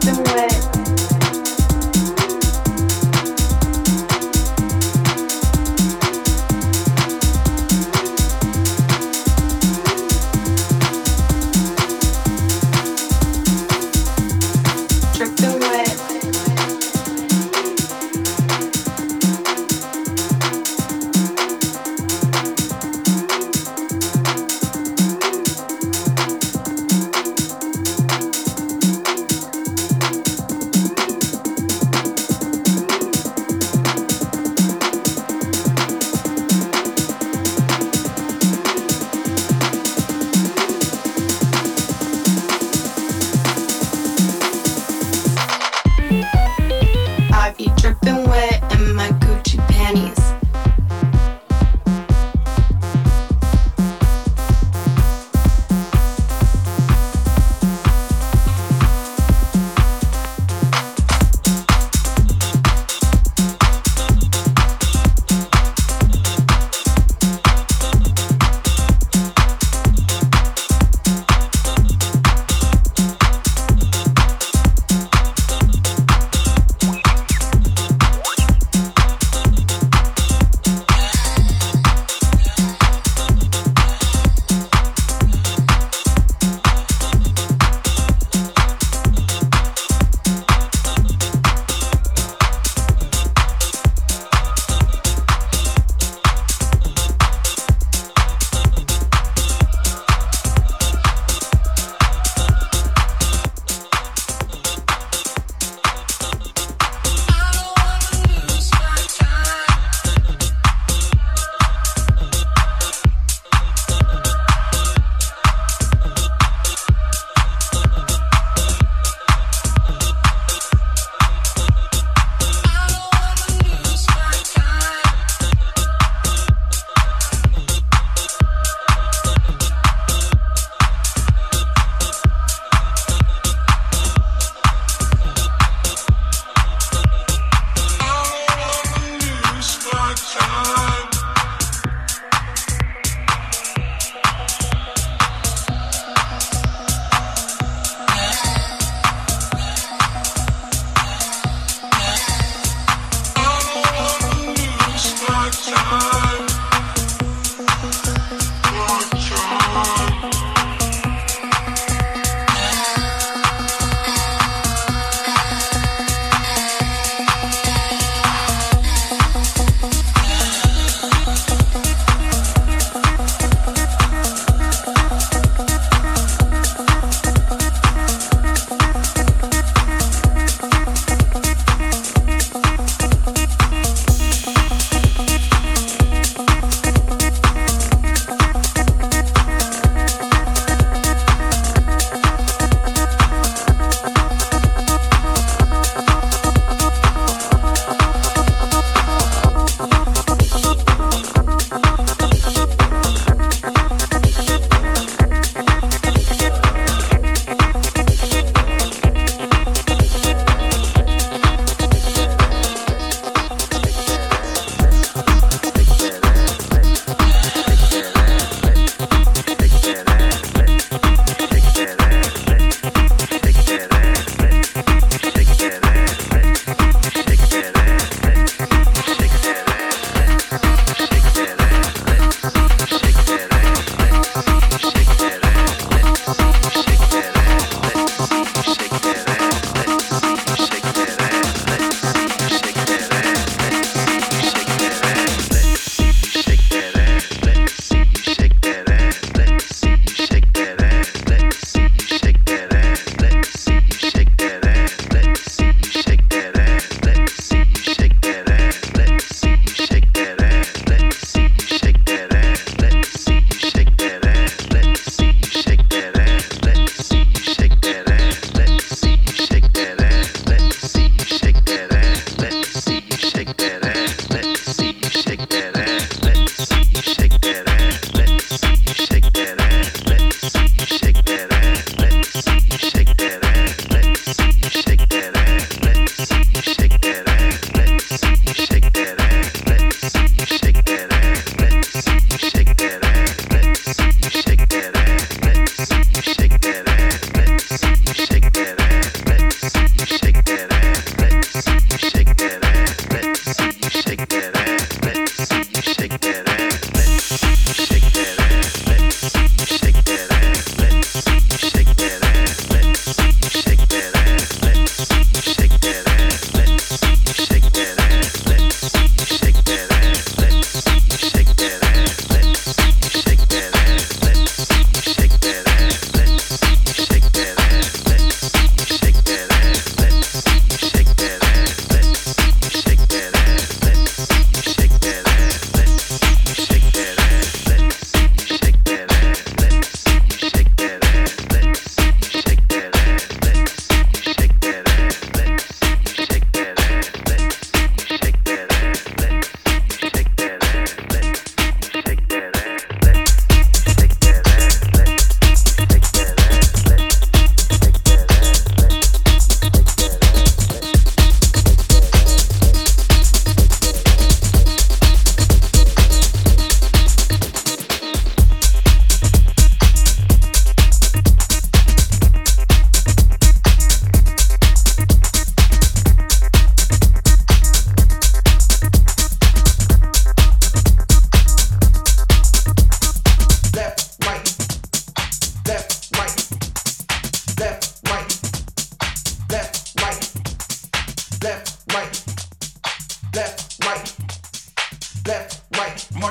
The way.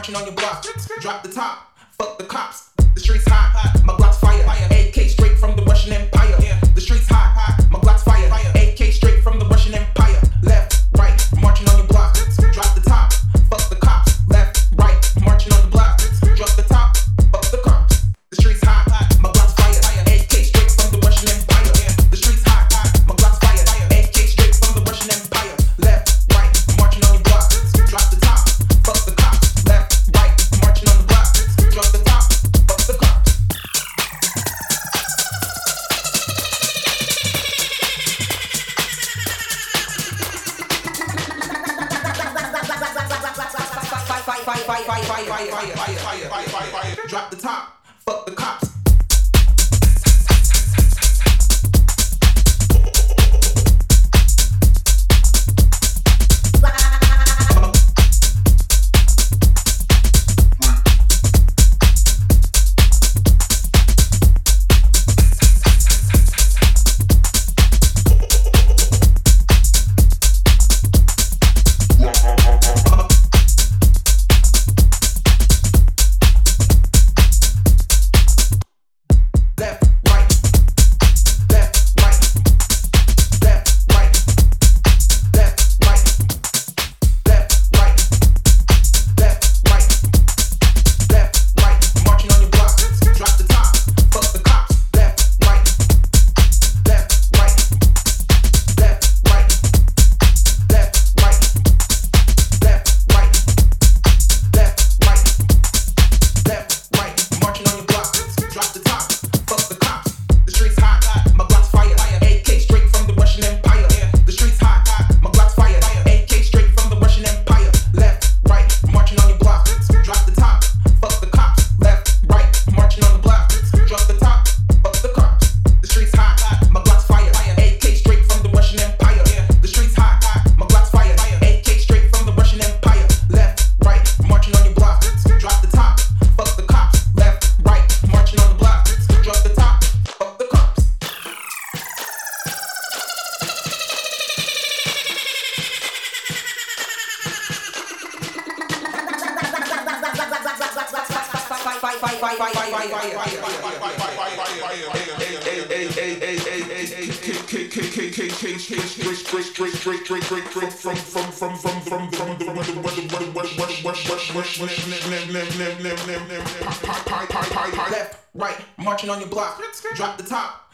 marching on your block. Drop the top, fuck the cops. Left, right, marching on your block. Drop the top,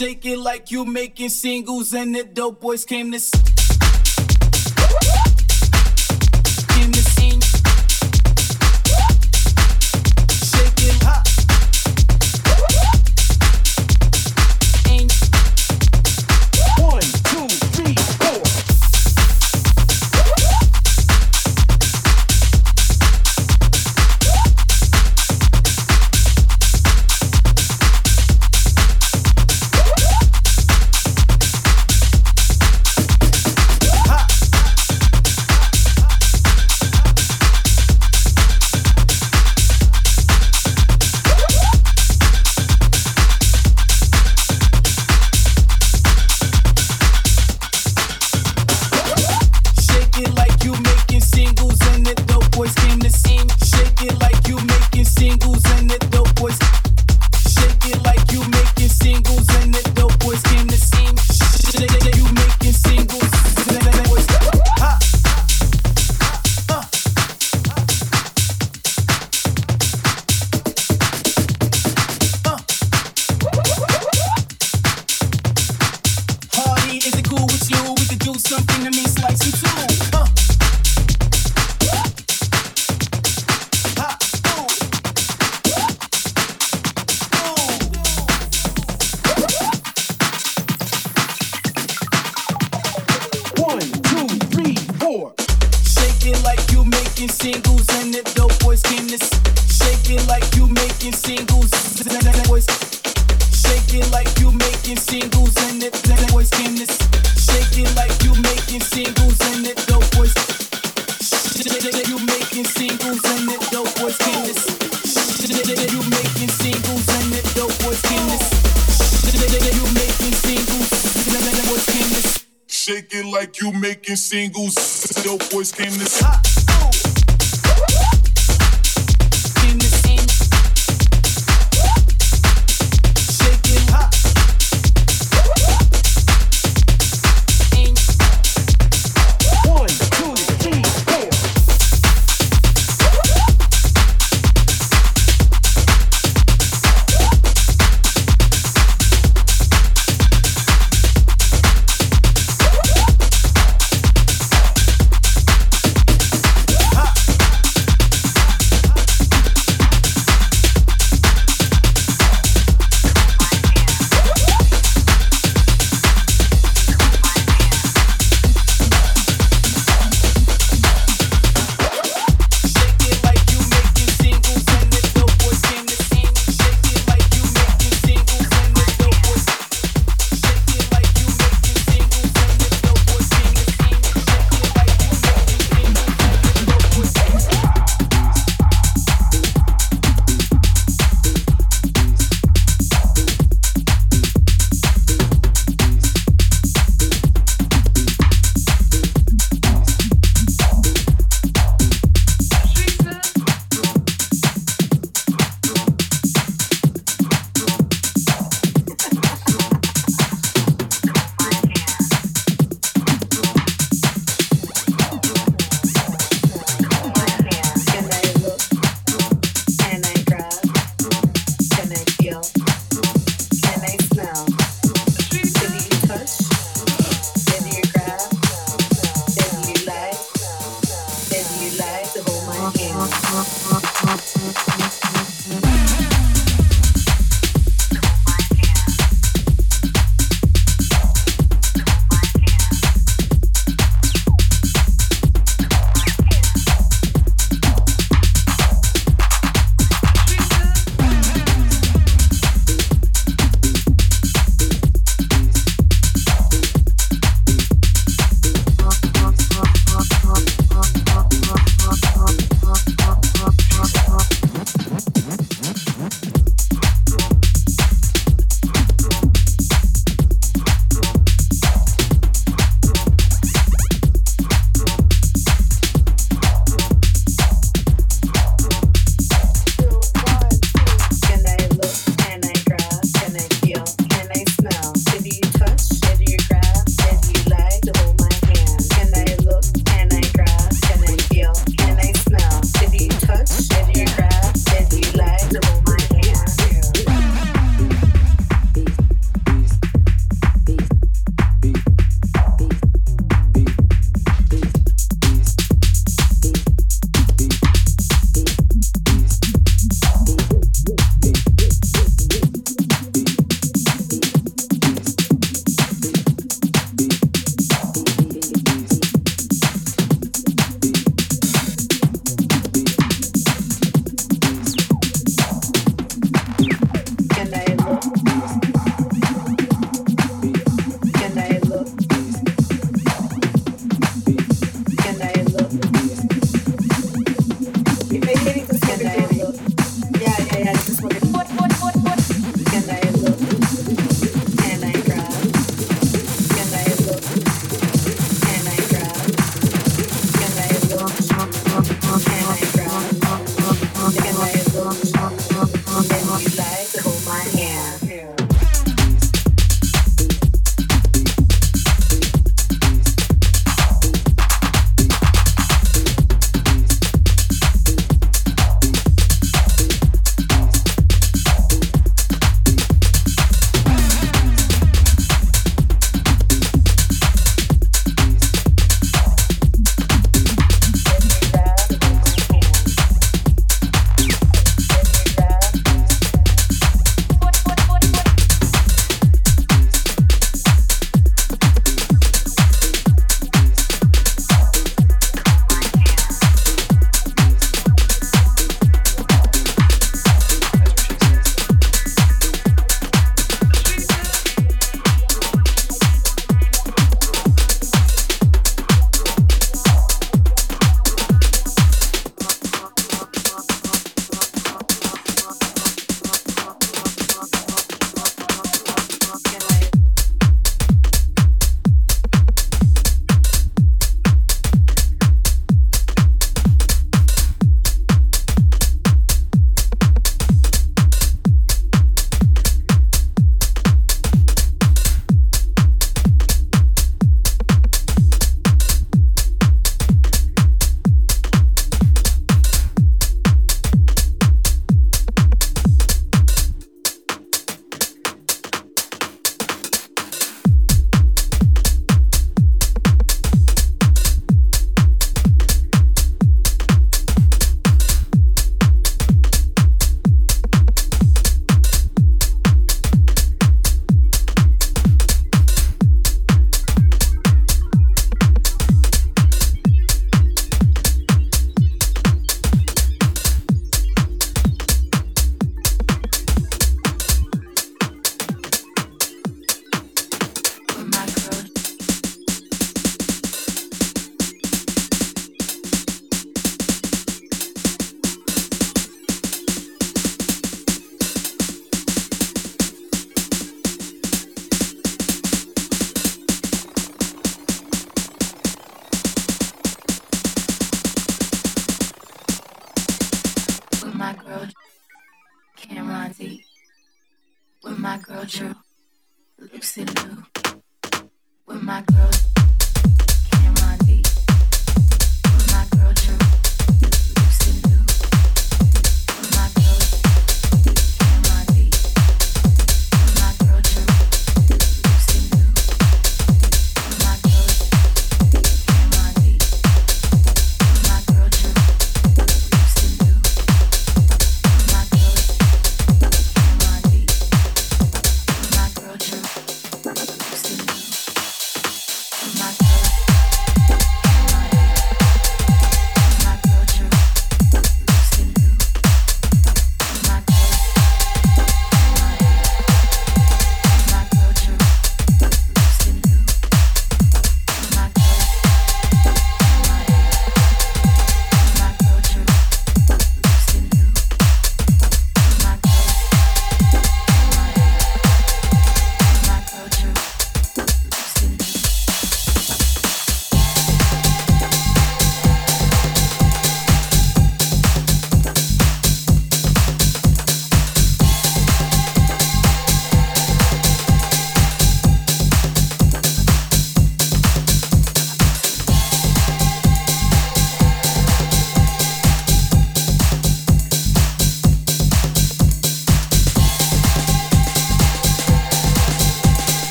Shake it like you making singles and the dope boys came to. Making singles. Dope boys came to came